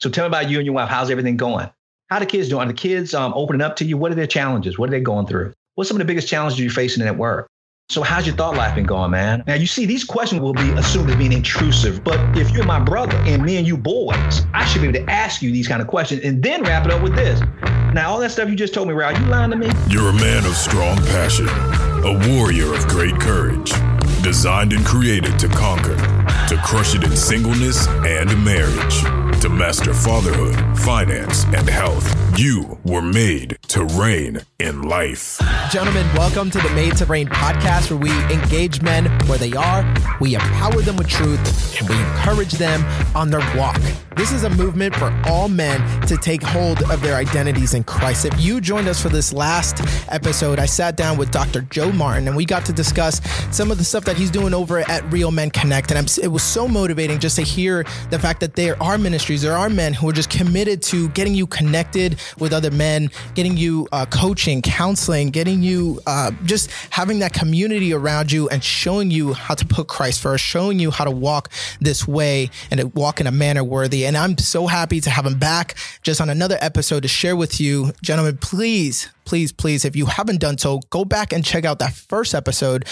So tell me about you and your wife. How's everything going? How the kids doing? Are the kids um, opening up to you? What are their challenges? What are they going through? What's some of the biggest challenges you're facing at work? So how's your thought life been going, man? Now you see these questions will be assumed as being intrusive, but if you're my brother and me and you boys, I should be able to ask you these kind of questions and then wrap it up with this. Now all that stuff you just told me, are you lying to me? You're a man of strong passion, a warrior of great courage, designed and created to conquer, to crush it in singleness and marriage, to master fatherhood, finance, and health. You were made to reign in life. Gentlemen, welcome to the Made to Reign podcast where we engage men where they are, we empower them with truth, and we encourage them on their walk. This is a movement for all men to take hold of their identities in Christ. If you joined us for this last episode, I sat down with Dr. Joe Martin and we got to discuss some of the stuff that he's doing over at Real Men Connect. And I'm, it was so motivating just to hear the fact that there are ministries, there are men who are just committed to getting you connected with other men, getting you uh, coaching, counseling, getting you uh, just having that community around you and showing you how to put Christ first, showing you how to walk this way and walk in a manner worthy. And I'm so happy to have him back just on another episode to share with you. Gentlemen, please, please, please, if you haven't done so, go back and check out that first episode.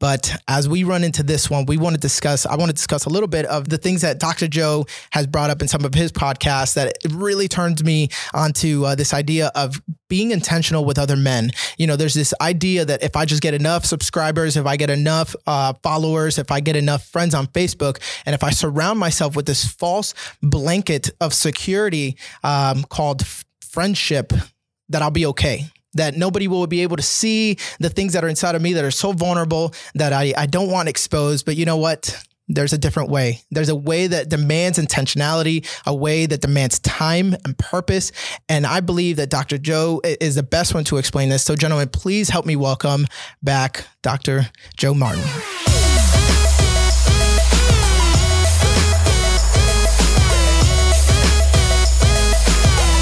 But as we run into this one, we want to discuss, I want to discuss a little bit of the things that Dr. Joe has brought up in some of his podcasts that really turns me onto uh, this idea of being intentional with other men. You know, there's this idea that if I just get enough subscribers, if I get enough uh, followers, if I get enough friends on Facebook, and if I surround myself with this false blanket of security um, called f- friendship, that I'll be okay that nobody will be able to see the things that are inside of me that are so vulnerable that I, I don't want exposed. But you know what? There's a different way. There's a way that demands intentionality, a way that demands time and purpose. And I believe that Dr. Joe is the best one to explain this. So, gentlemen, please help me welcome back Dr. Joe Martin.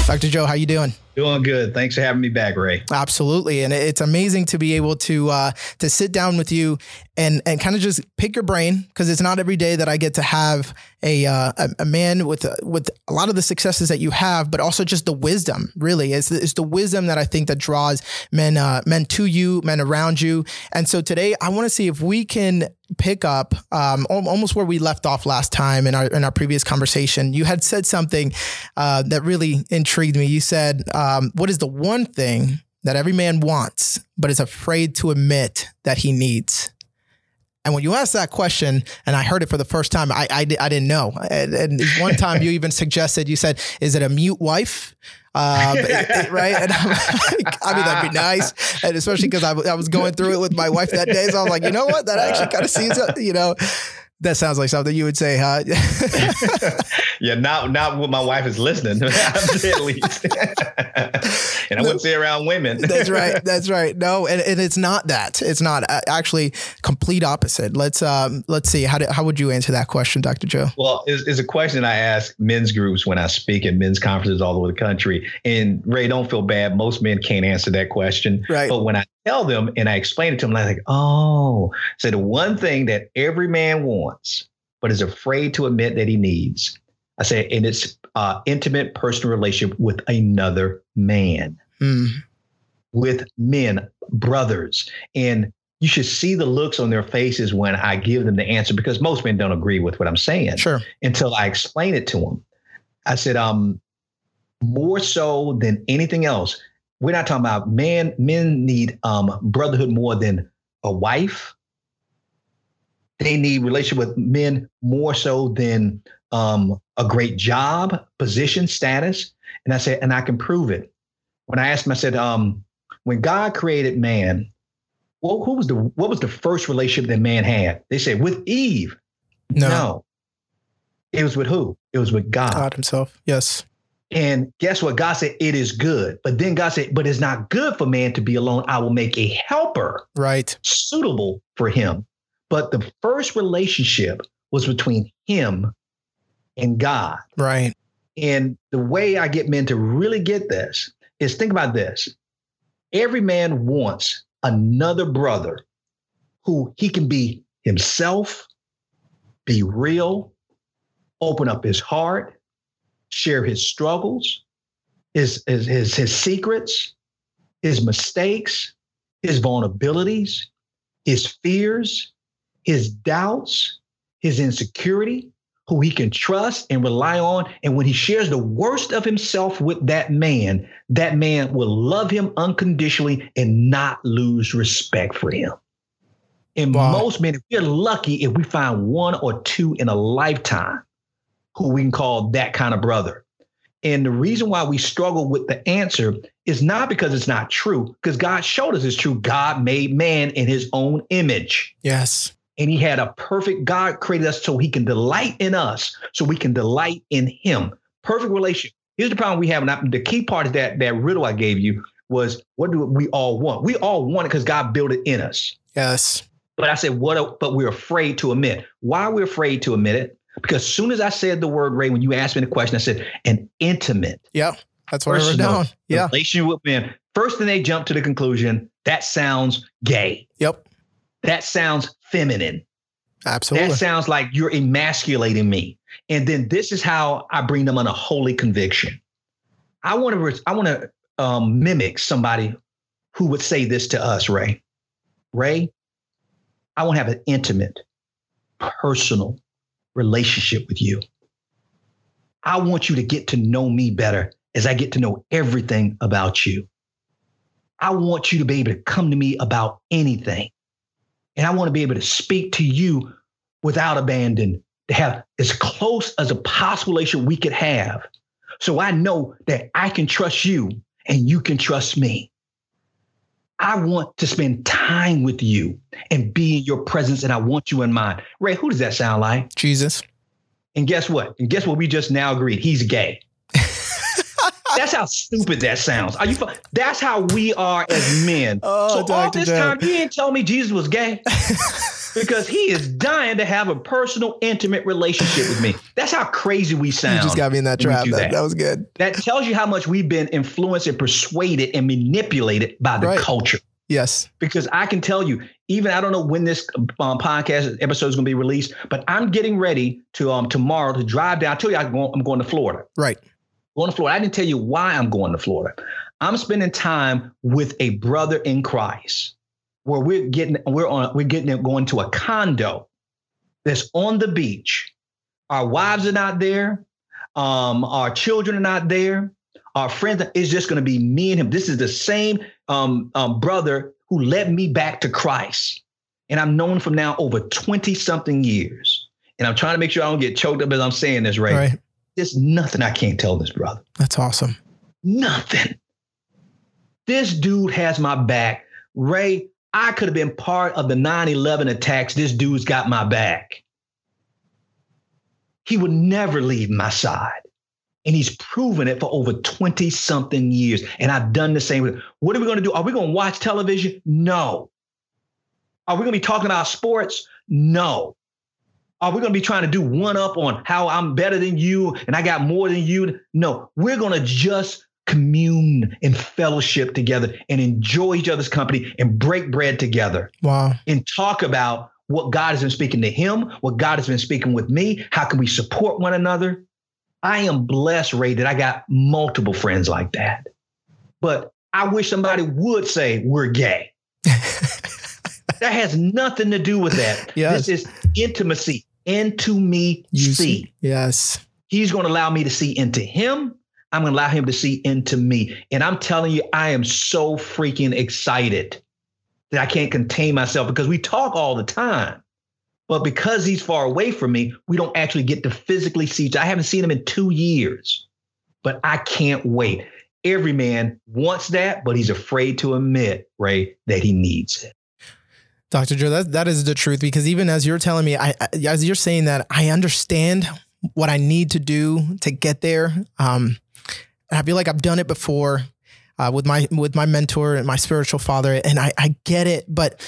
Dr. Joe, how you doing? Doing good. Thanks for having me back, Ray. Absolutely, and it's amazing to be able to uh, to sit down with you and and kind of just pick your brain because it's not every day that I get to have a uh, a, man with uh, with a lot of the successes that you have, but also just the wisdom. Really, it's, it's the wisdom that I think that draws men uh, men to you, men around you. And so today, I want to see if we can pick up um, almost where we left off last time in our in our previous conversation. You had said something uh, that really intrigued me. You said, um, "What is the one thing that every man wants, but is afraid to admit that he needs?" And when you asked that question, and I heard it for the first time, I I, I didn't know. And, and one time you even suggested, you said, "Is it a mute wife?" Uh, right? And I'm like, I mean, that'd be nice, and especially because I, I was going through it with my wife that day, so I was like, you know what, that actually kind of seems, you know. That sounds like something you would say, huh? yeah, not not when my wife is listening, at least. and I wouldn't say around women. that's right. That's right. No, and, and it's not that. It's not actually complete opposite. Let's um let's see. How do, how would you answer that question, Dr. Joe? Well, it's, it's a question I ask men's groups when I speak at men's conferences all over the country. And Ray, don't feel bad. Most men can't answer that question. Right. But when I tell them and I explain it to them, And I'm like, oh, so the one thing that every man wants, but is afraid to admit that he needs, I say, and it's uh, intimate personal relationship with another man, mm. with men, brothers. And you should see the looks on their faces when I give them the answer because most men don't agree with what I'm saying. Sure. Until I explain it to them. I said, um, more so than anything else, we're not talking about man men need um, brotherhood more than a wife. They need relationship with men more so than um, a great job position status. And i said and i can prove it. When i asked him i said um, when god created man well, who was the what was the first relationship that man had? They said with eve. No, no. it was with who? It was with god. God himself. Yes and guess what? God said, it is good. But then God said, but it's not good for man to be alone. I will make a helper right suitable for him. But the first relationship was between him and God. Right. And the way I get men to really get this is think about this. Every man wants another brother who he can be himself, be real, open up his heart, share his struggles, his, his, his, his secrets, his mistakes, his vulnerabilities, his fears, his doubts, his insecurity, who he can trust and rely on. And when he shares the worst of himself with that man, that man will love him unconditionally and not lose respect for him. And wow. most men, if we're lucky if we find one or two in a lifetime who we can call that kind of brother. And the reason why we struggle with the answer is not because it's not true, because God showed us it's true. God made man in his own image. Yes. And he had a perfect God created us so he can delight in us, so we can delight in him. Perfect relationship. Here's the problem we have. And the key part of that, that riddle I gave you was what do we all want? We all want it because God built it in us. Yes. But I said, what? But we're afraid to admit. Why are we afraid to admit it? Because as soon as I said the word Ray, when you asked me the question, I said an intimate. Yeah, that's what I wrote down. Yeah, relationship with men. First thing they jump to the conclusion that sounds gay. Yep. That sounds feminine. Absolutely. That sounds like you're emasculating me. And then this is how I bring them on a holy conviction. I want to I want to um, mimic somebody who would say this to us, Ray. Ray, I want to have an intimate, personal relationship with you. I want you to get to know me better as I get to know everything about you. I want you to be able to come to me about anything. And I want to be able to speak to you without abandon, to have as close as a possible relationship we could have. So I know that I can trust you and you can trust me. I want to spend time with you and be in your presence, and I want you in mine. Ray, who does that sound like? Jesus. And guess what? And guess what? We just now agreed he's gay. That's how stupid that sounds. Are you? That's how we are as men. Oh, so Dr. all this Joe. time, you didn't tell me Jesus was gay. because he is dying to have a personal, intimate relationship with me. That's how crazy we sound. You just got me in that trap. That, that. that, was good. That tells you how much we've been influenced and persuaded and manipulated by the right. culture. Yes. Because I can tell you, even I don't know when this um, podcast episode is going to be released, but I'm getting ready to um tomorrow to drive down. I tell you, I'm going, I'm going to Florida. Right. Going to Florida. I didn't tell you why I'm going to Florida. I'm spending time with a brother in Christ where we're getting we're on we're getting it going to a condo that's on the beach. Our wives are not there. Um, our children are not there. Our friends is just going to be me and him. This is the same um, um, brother who led me back to Christ, and I'm known from now over twenty something years. And I'm trying to make sure I don't get choked up as I'm saying this, right? right. There's nothing I can't tell this brother. That's awesome. Nothing. This dude has my back. Ray, I could have been part of the 9 11 attacks. This dude's got my back. He would never leave my side. And he's proven it for over 20 something years. And I've done the same. What are we going to do? Are we going to watch television? No. Are we going to be talking about sports? No. Are we going to be trying to do one up on how I'm better than you and I got more than you? No, we're going to just commune and fellowship together and enjoy each other's company and break bread together. Wow. And talk about what God has been speaking to him, what God has been speaking with me. How can we support one another? I am blessed, Ray, that I got multiple friends like that. But I wish somebody would say we're gay. that has nothing to do with that. Yes. This is intimacy into me you see. see. Yes. He's going to allow me to see into him. I'm going to allow him to see into me. And I'm telling you, I am so freaking excited that I can't contain myself because we talk all the time. But because he's far away from me, we don't actually get to physically see. I haven't seen him in two years, but I can't wait. Every man wants that, but he's afraid to admit, Ray, that he needs it. Dr. Joe, that, that is the truth because even as you're telling me, I, as you're saying that, I understand what I need to do to get there. Um, I feel like I've done it before uh, with my with my mentor and my spiritual father, and I, I get it. But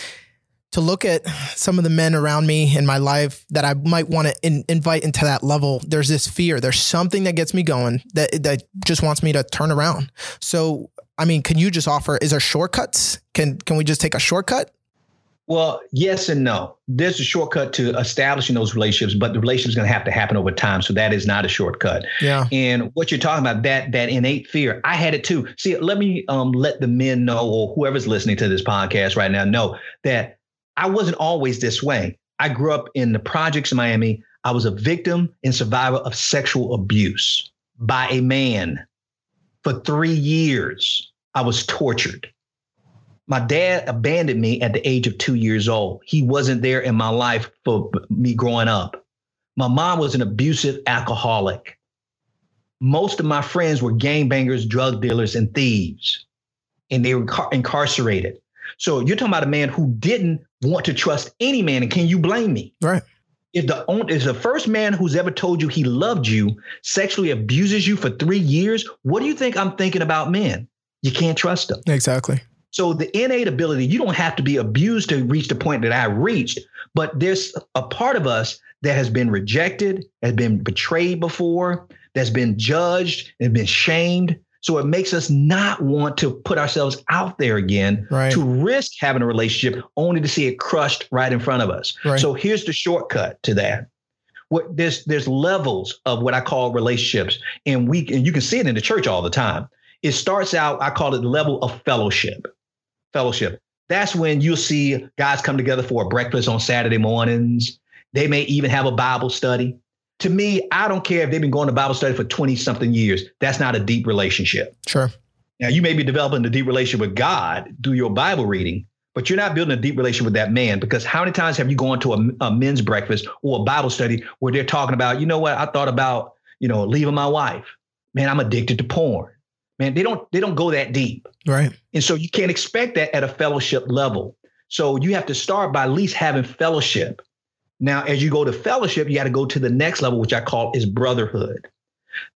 to look at some of the men around me in my life that I might want to in, invite into that level, there's this fear. There's something that gets me going that that just wants me to turn around. So, I mean, can you just offer? Is there shortcuts? Can can we just take a shortcut? Well, yes and no. There's a shortcut to establishing those relationships, but the relationship is going to have to happen over time. So that is not a shortcut. Yeah. And what you're talking about, that that innate fear, I had it too. See, let me um, let the men know, or whoever's listening to this podcast right now, know that I wasn't always this way. I grew up in the projects in Miami. I was a victim and survivor of sexual abuse by a man. For three years, I was tortured. My dad abandoned me at the age of two years old. He wasn't there in my life for me growing up. My mom was an abusive alcoholic. Most of my friends were gangbangers, drug dealers, and thieves, and they were incar- incarcerated. So you're talking about a man who didn't want to trust any man, and can you blame me? Right. If the if the first man who's ever told you he loved you sexually abuses you for three years, what do you think I'm thinking about men? You can't trust them. Exactly. So the innate ability, you don't have to be abused to reach the point that I reached, but there's a part of us that has been rejected, has been betrayed before, that's been judged and been shamed. So it makes us not want to put ourselves out there again Right. to risk having a relationship only to see it crushed right in front of us. Right. So here's the shortcut to that. What there's there's levels of what I call relationships, and we and you can see it in the church all the time. It starts out, I call it the level of fellowship. Fellowship. That's when you'll see guys come together for a breakfast on Saturday mornings. They may even have a Bible study. To me, I don't care if they've been going to Bible study for 20 something years. That's not a deep relationship. Sure. Now, you may be developing a deep relationship with God through your Bible reading, but you're not building a deep relationship with that man because how many times have you gone to a, a men's breakfast or a Bible study where they're talking about, you know what, I thought about, you know, leaving my wife. Man, I'm addicted to porn. Man, they don't they don't go that deep. Right. And so you can't expect that at a fellowship level. So you have to start by at least having fellowship. Now, as you go to fellowship, you got to go to the next level, which I call is brotherhood.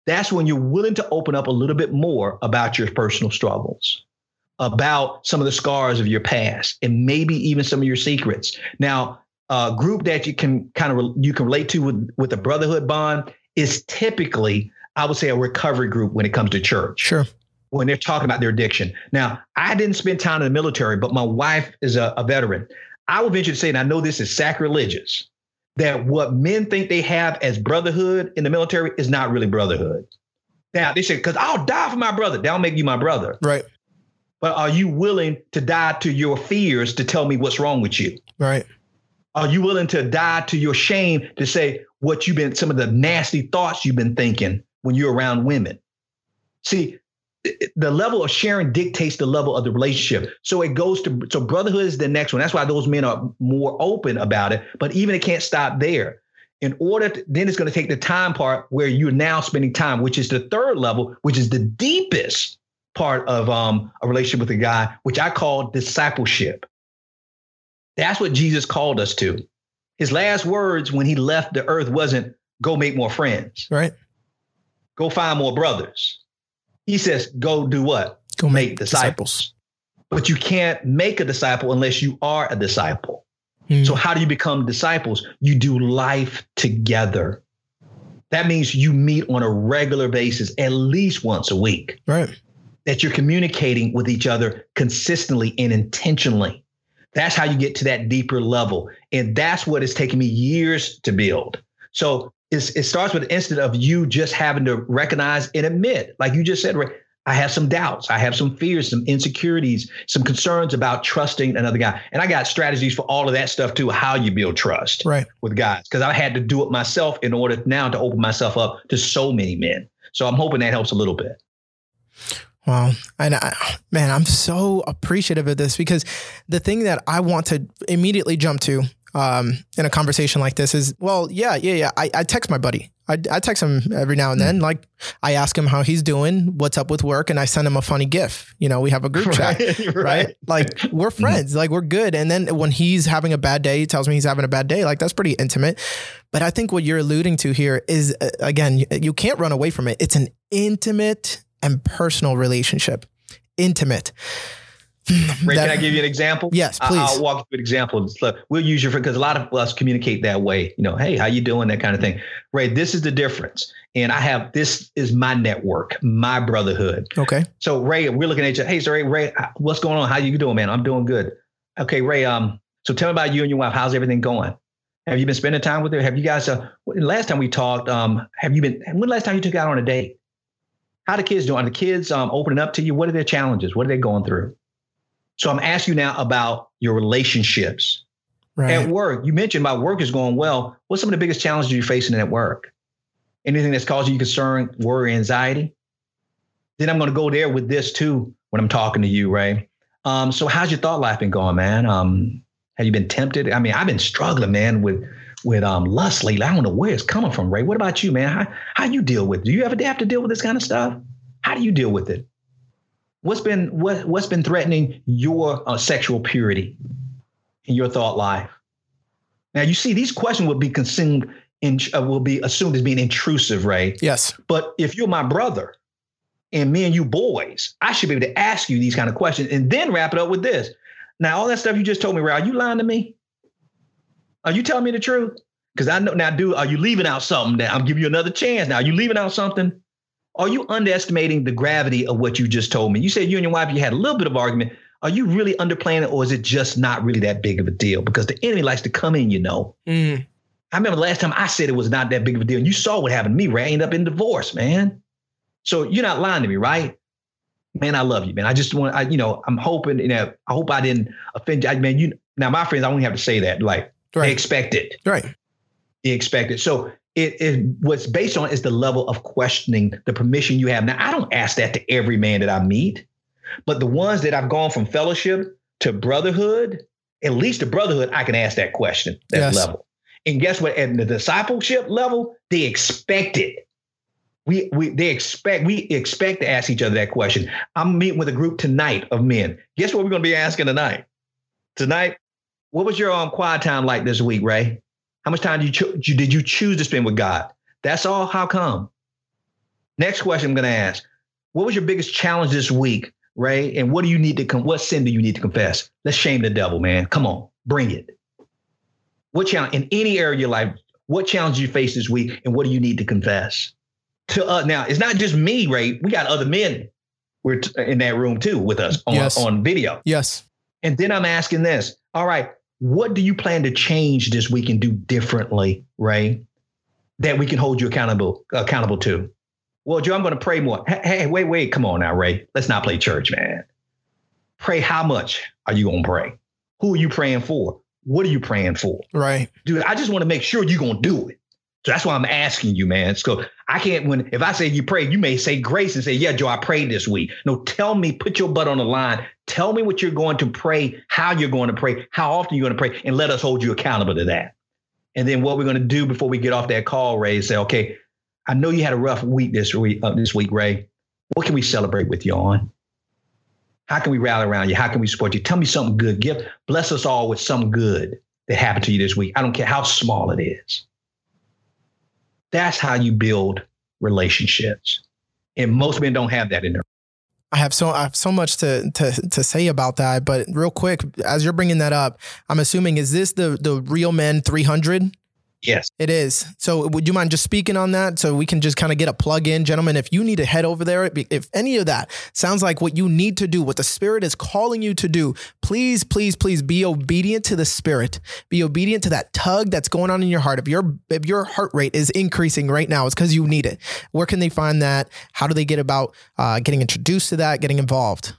That's when you're willing to open up a little bit more about your personal struggles, about some of the scars of your past, and maybe even some of your secrets. Now, a group that you can kind of you can relate to with with a brotherhood bond is typically, I would say, a recovery group when it comes to church Sure. when they're talking about their addiction. Now, I didn't spend time in the military, but my wife is a, a veteran. I would venture to say, and I know this is sacrilegious, that what men think they have as brotherhood in the military is not really brotherhood. Now, they say, because I'll die for my brother. That'll make you my brother. Right. But are you willing to die to your fears to tell me what's wrong with you? Right. Are you willing to die to your shame to say what you've been, some of the nasty thoughts you've been thinking when you're around women? See, the level of sharing dictates the level of the relationship. So it goes to, so brotherhood is the next one. That's why those men are more open about it. But even it can't stop there. In order, to, then it's going to take the time part where you're now spending time, which is the third level, which is the deepest part of um, a relationship with a guy, which I call discipleship. That's what Jesus called us to. His last words when he left the earth wasn't go make more friends, Right. Go find more brothers. He says, go do what? Go Make disciples. But you can't make a disciple unless you are a disciple. Hmm. So, how do you become disciples? You do life together. That means you meet on a regular basis, at least once a week, Right. that you're communicating with each other consistently and intentionally. That's how you get to that deeper level. And that's what it's taken me years to build. So it's, it starts with the instant of you just having to recognize and admit, like you just said, I have some doubts. I have some fears, some insecurities, some concerns about trusting another guy. And I got strategies for all of that stuff too, how you build trust Right. with guys, because I had to do it myself in order now to open myself up to so many men. So I'm hoping that helps a little bit. Wow. And I, man, I'm so appreciative of this because the thing that I want to immediately jump to um, in a conversation like this is, well, yeah, yeah, yeah. I, I text my buddy. I, I text him every now and then. Like I ask him how he's doing, what's up with work, and I send him a funny GIF. You know, we have a group chat, right? Like we're friends, like we're good. And then when he's having a bad day, he tells me he's having a bad day. Like that's pretty intimate. But I think what you're alluding to here is, uh, again, you, you can't run away from it. It's an intimate and personal relationship. Intimate. Ray, That- can I give you an example? Yes, I- please. I'll walk you through an example. So We'll use your because a lot of us communicate that way. You know, hey, how you doing? That kind of thing. Ray, this is the difference. And I have this is my network, my brotherhood. Okay. So Ray, we're looking at you. Hey, so Ray, Ray, what's going on? How you doing, man? I'm doing good. Okay, Ray. Um, So tell me about you and your wife. How's everything going? Have you been spending time with her? Have you guys? Uh, last time we talked, um, have you been? When last time you took out on a date? How the kids doing? Are the kids um, opening up to you? What are their challenges? What are they going through? So I'm asking you now about your relationships right. at work. You mentioned my work is going well. What's some of the biggest challenges you're facing at work? Anything that's causing you concern, worry, anxiety? Then I'm going to go there with this too when I'm talking to you, Ray. Um, so how's your thought life been going, man? Um, have you been tempted? I mean, I've been struggling, man, with with um lust lately. I don't know where it's coming from, Ray. What about you, man? How how you deal with? It? Do you ever have to deal with this kind of stuff? How do you deal with it? What's been what what's been threatening your uh, sexual purity in your thought life? Now you see these questions will be consumed in uh, will be assumed as being intrusive, Ray. Yes. But if you're my brother and me and you boys, I should be able to ask you these kind of questions and then wrap it up with this. Now, all that stuff you just told me, Ray, are you lying to me? Are you telling me the truth? Because I know now, dude, are you leaving out something now I'm giving you another chance? Now, are you leaving out something? Are you underestimating the gravity of what you just told me? You said you and your wife, you had a little bit of argument. Are you really underplaying it, or is it just not really that big of a deal? Because the enemy likes to come in, you know. Mm. I remember the last time I said it was not that big of a deal, and you saw what happened to me, Ray. I ended up in divorce, man. So you're not lying to me, right? Man, I love you, man. I just want, I, you know, I'm hoping, you know, I hope I didn't offend you. I, man, you now my friends, I don't have to say that. Like right. they expect it. Right. They expect it. So it, it what's based on is the level of questioning, the permission you have. Now, I don't ask that to every man that I meet, but the ones that I've gone from fellowship to brotherhood, at least the brotherhood, I can ask that question, that yes. level. And guess what? At the discipleship level, they expect it. We, we they expect we expect to ask each other that question. I'm meeting with a group tonight of men. Guess what we're going to be asking tonight? Tonight, what was your um, quiet time like this week, Ray? How much time did you, cho- did you choose to spend with God? That's all. How come? Next question I'm going to ask: What was your biggest challenge this week, Ray? And what do you need to come? What sin do you need to confess? Let's shame the devil, man. Come on, bring it. What challenge in any area of your life? What challenge you face this week, and what do you need to confess? To uh, now, it's not just me, Ray. We got other men. We're t- in that room too with us on, yes. on video. Yes. And then I'm asking this. All right, what do you plan to change this week and do differently, Ray, that we can hold you accountable accountable to? Well, Joe, I'm going to pray more. Hey, hey, wait, wait, come on now, Ray. Let's not play church, man. Pray how much are you going to pray? Who are you praying for? What are you praying for? Right. Dude, I just want to make sure you're going to do it. So that's why I'm asking you, man. So I can't when if I say you pray, you may say grace and say, Yeah, Joe, I prayed this week. No, tell me, put your butt on the line. Tell me what you're going to pray, how you're going to pray, how often you're going to pray, and let us hold you accountable to that. And then what we're going to do before we get off that call, Ray, is say, okay, I know you had a rough week this week, uh, this week, Ray. What can we celebrate with you on? How can we rally around you? How can we support you? Tell me something good. Give bless us all with something good that happened to you this week. I don't care how small it is. That's how you build relationships. And most men don't have that in their I have so I have so much to to to say about that, but real quick, as you're bringing that up, I'm assuming is this the the Real Men 300? Yes. It is. So would you mind just speaking on that so we can just kind of get a plug in, gentlemen? If you need to head over there, if any of that sounds like what you need to do, what the Spirit is calling you to do, please, please, please be obedient to the Spirit. Be obedient to that tug that's going on in your heart. If your if your heart rate is increasing right now, it's because you need it. Where can they find that? How do they get about uh, getting introduced to that, getting involved?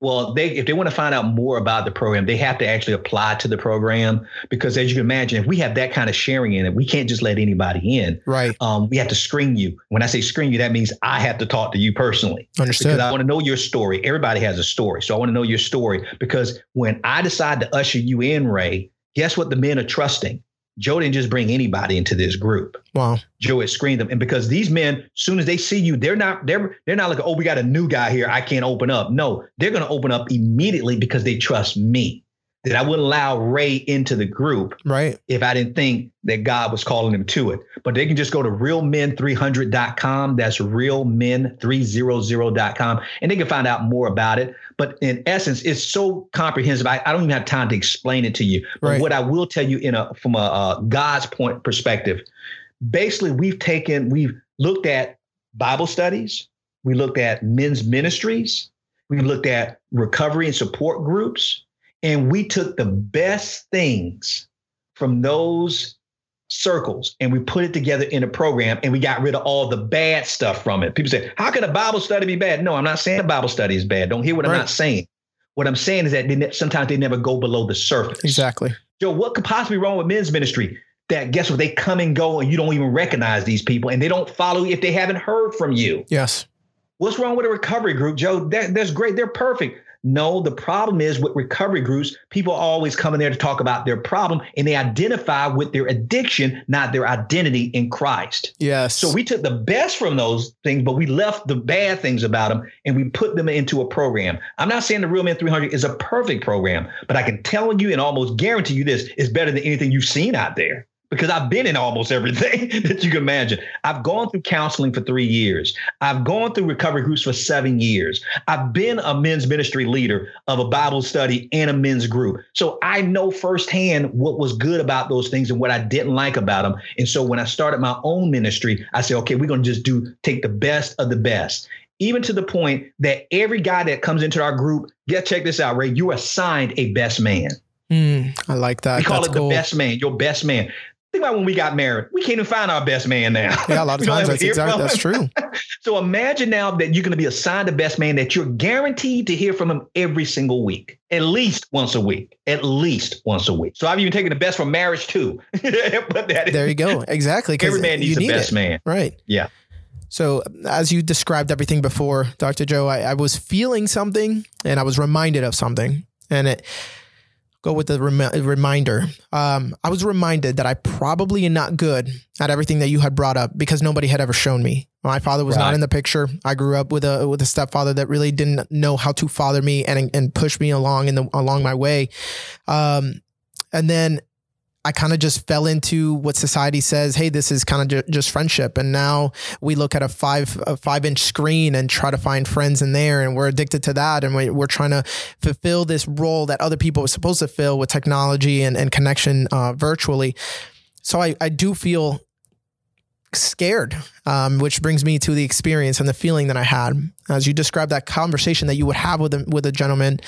Well, they if they want to find out more about the program, they have to actually apply to the program because, as you can imagine, if we have that kind of sharing in it, we can't just let anybody in. Right. Um, we have to screen you. When I say screen you, that means I have to talk to you personally. Understood. Because I want to know your story. Everybody has a story, so I want to know your story because when I decide to usher you in, Ray, guess what? The men are trusting. Joe didn't just bring anybody into this group. Wow. Joe had screened them. And because these men, as soon as they see you, they're not, they're they're not like, oh, we got a new guy here. I can't open up. No, they're gonna open up immediately because they trust me that I wouldn't allow Ray into the group right. if I didn't think that God was calling them to it. But they can just go to realmen300.com. That's realmen300.com. And they can find out more about it. But in essence, it's so comprehensive. I, I don't even have time to explain it to you. But right. what I will tell you in a from a, a God's point perspective, basically we've taken, we've looked at Bible studies, we looked at men's ministries, we looked at recovery and support groups And we took the best things from those circles and we put it together in a program and we got rid of all the bad stuff from it. People say, How can a Bible study be bad? No, I'm not saying a Bible study is bad. Don't hear what right. I'm not saying. What I'm saying is that they, sometimes they never go below the surface. Exactly. Joe, what could possibly be wrong with men's ministry? That guess what? They come and go and you don't even recognize these people and they don't follow if they haven't heard from you. Yes. What's wrong with a recovery group, Joe? That, that's great. They're perfect. No, the problem is with recovery groups, people always come in there to talk about their problem and they identify with their addiction, not their identity in Christ. Yes. So we took the best from those things, but we left the bad things about them and we put them into a program. I'm not saying the Real Men 300 is a perfect program, but I can tell you and almost guarantee you this is better than anything you've seen out there because I've been in almost everything that you can imagine. I've gone through counseling for three years. I've gone through recovery groups for seven years. I've been a men's ministry leader of a Bible study and a men's group. So I know firsthand what was good about those things and what I didn't like about them. And so when I started my own ministry, I said, okay, we're going to just do take the best of the best. Even to the point that every guy that comes into our group, get check this out, Ray, you are assigned a best man. Mm, I like that. We call That's it cool. the best man, your best man. Think about when we got married. We can't even find our best man now. Yeah, a lot of times that's exactly that's true. so imagine now that you're going to be assigned a best man that you're guaranteed to hear from him every single week, at least once a week, at least once a week. So I've even taken the best from marriage too. but that there you go. Exactly. Every man needs a best it. man. Right. Yeah. So, as you described everything before, Dr. Joe, I, I was feeling something and I was reminded of something. And it, go with the rem- reminder. Um, I was reminded that I probably am not good at everything that you had brought up because nobody had ever shown me. My father was right. not in the picture. I grew up with a with a stepfather that really didn't know how to father me and and push me along in the along my way. Um, and then I kind of just fell into what society says. Hey, this is kind of ju- just friendship, and now we look at a five a five inch screen and try to find friends in there, and we're addicted to that, and we, are trying to fulfill this role that other people are supposed to fill with technology and and connection uh, virtually. So I I do feel scared, um, which brings me to the experience and the feeling that I had as you described that conversation that you would have with a, with a gentleman.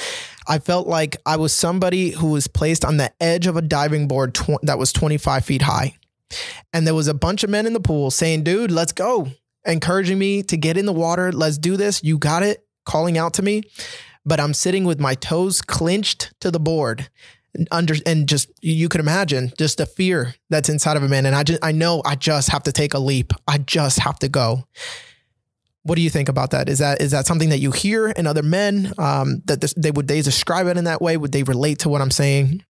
I felt like I was somebody who was placed on the edge of a diving board tw- that was 25 feet high, and there was a bunch of men in the pool saying, "Dude, let's go," encouraging me to get in the water. Let's do this. You got it. Calling out to me, but I'm sitting with my toes clinched to the board under and just you could imagine just the fear that's inside of a man. And i just i know i just have to take a leap. I just have to go. What do you think about that? Is that is that something that you hear in other men um, that this, they would they describe it in that way? Would they relate to what i'm saying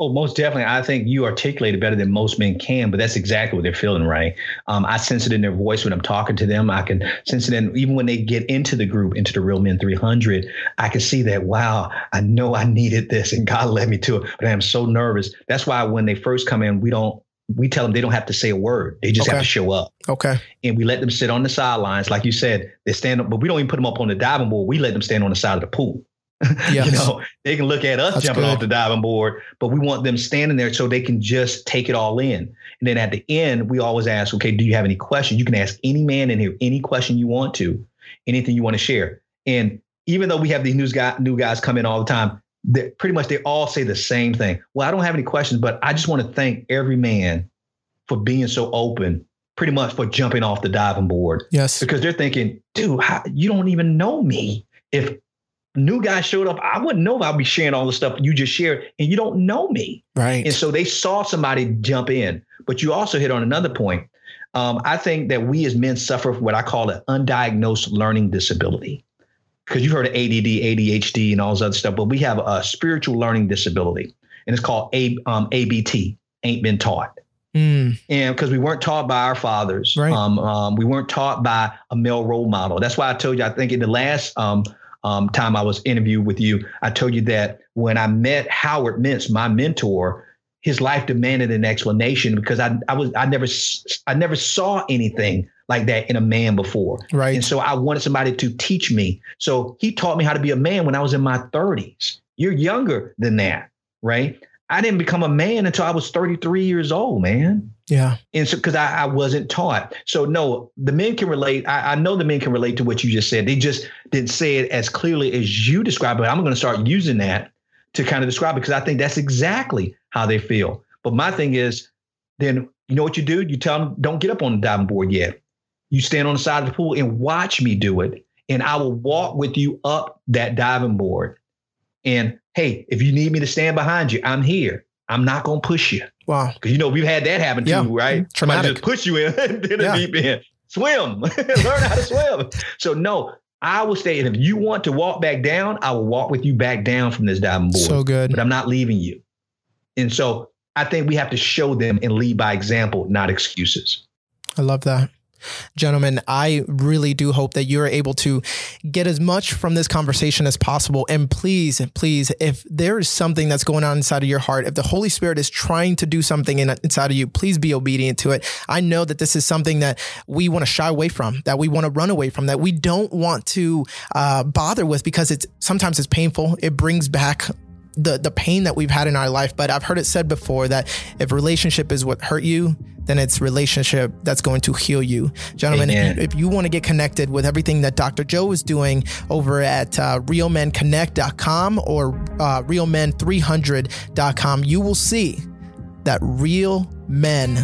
Oh, most definitely. I think you articulate it better than most men can, but that's exactly what they're feeling, right? Um, I sense it in their voice when I'm talking to them. I can sense it in even when they get into the group, into the Real Men 300. I can see that, wow, I know I needed this and God led me to it, but I am so nervous. That's why when they first come in, we don't, we tell them they don't have to say a word. They just okay. have to show up. Okay. And we let them sit on the sidelines. Like you said, they stand up, but we don't even put them up on the diving board. We let them stand on the side of the pool. Yes. you know, they can look at us That's jumping good. off the diving board, but we want them standing there so they can just take it all in. And then at the end, we always ask, okay, do you have any questions? You can ask any man in here any question you want to, anything you want to share. And even though we have these new guys, new guys come in all the time, that pretty much they all say the same thing. Well, I don't have any questions, but I just want to thank every man for being so open pretty much for jumping off the diving board. Yes. Because they're thinking, dude, how, you don't even know me. If new guy showed up, I wouldn't know if I'd be sharing all the stuff you just shared, and you don't know me. Right. And so they saw somebody jump in. But you also hit on another point. Um, I think that we as men suffer from what I call an undiagnosed learning disability. Because you've heard of ADD, ADHD, and all this other stuff, but we have a spiritual learning disability, and it's called a, um, ABT, ain't been taught. Mm. And because we weren't taught by our fathers, right. um, um, we weren't taught by a male role model. That's why I told you. I think in the last um, um, time I was interviewed with you, I told you that when I met Howard Mintz, my mentor, his life demanded an explanation because I, I was I never I never saw anything like that in a man before. Right. And so I wanted somebody to teach me. So he taught me how to be a man when I was in my 30s. You're younger than that, right? I didn't become a man until I was 33 years old, man. Yeah. And so, because I, I, wasn't taught. So, no, the men can relate. I, I, know the men can relate to what you just said. They just didn't say it as clearly as you described it. I'm going to start using that to kind of describe it because I think that's exactly how they feel. But my thing is, then you know what you do? You tell them, don't get up on the diving board yet. You stand on the side of the pool and watch me do it. And I will walk with you up that diving board. And hey, if you need me to stand behind you, I'm here. I'm not going to push you. Wow. Because you know, we've had that happen Yeah. too, right? Mm-hmm. Somebody Traumatic. just push you in into the Yeah. deep end. Swim. Learn how to swim. So no, I will stay. And if you want to walk back down, I will walk with you back down from this diving board. So good. But I'm not leaving you. And so I think we have to show them and lead by example, not excuses. I love that. Gentlemen, I really do hope that you're able to get as much from this conversation as possible. And please, please, if there is something that's going on inside of your heart, if the Holy Spirit is trying to do something in, inside of you, please be obedient to it. I know that this is something that we want to shy away from, that we want to run away from, that we don't want to uh, bother with because it's sometimes it's painful. It brings back the the pain that we've had in our life. But I've heard it said before that if relationship is what hurt you, then it's relationship that's going to heal you. Gentlemen, if you, if you want to get connected with everything that Dr. Joe is doing over at uh, realmenconnect.com or uh, realmen300.com, you will see that real men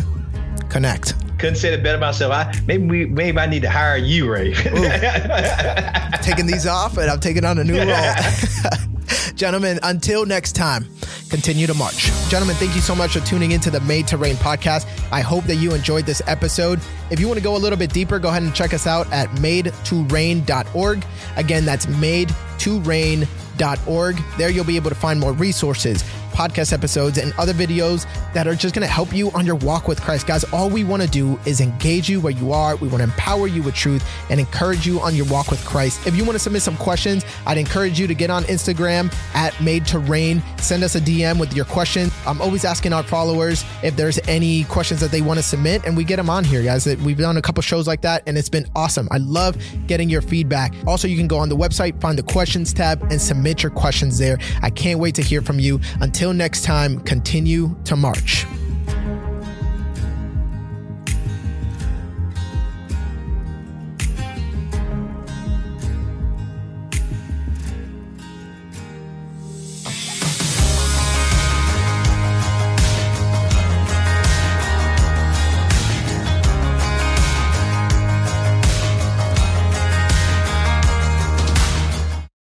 connect. Couldn't say it better myself. I maybe we maybe I need to hire you, Ray. taking these off and I'm taking on a new role. Gentlemen, until next time, continue to march. Gentlemen, thank you so much for tuning into the Made to Reign podcast. I hope that you enjoyed this episode. If you want to go a little bit deeper, go ahead and check us out at made2reign.org. Again, that's made2reign.org. There you'll be able to find more resources, podcast episodes, and other videos that are just going to help you on your walk with Christ. Guys, all we want to do is engage you where you are. We want to empower you with truth and encourage you on your walk with Christ. If you want to submit some questions, I'd encourage you to get on Instagram at Made to Reign. Send us a DM with your question. I'm always asking our followers if there's any questions that they want to submit, and we get them on here, guys. We've done a couple shows like that, and it's been awesome. I love getting your feedback. Also, you can go on the website, find the questions tab, and submit your questions there. I can't wait to hear from you. Until next time, continue to march.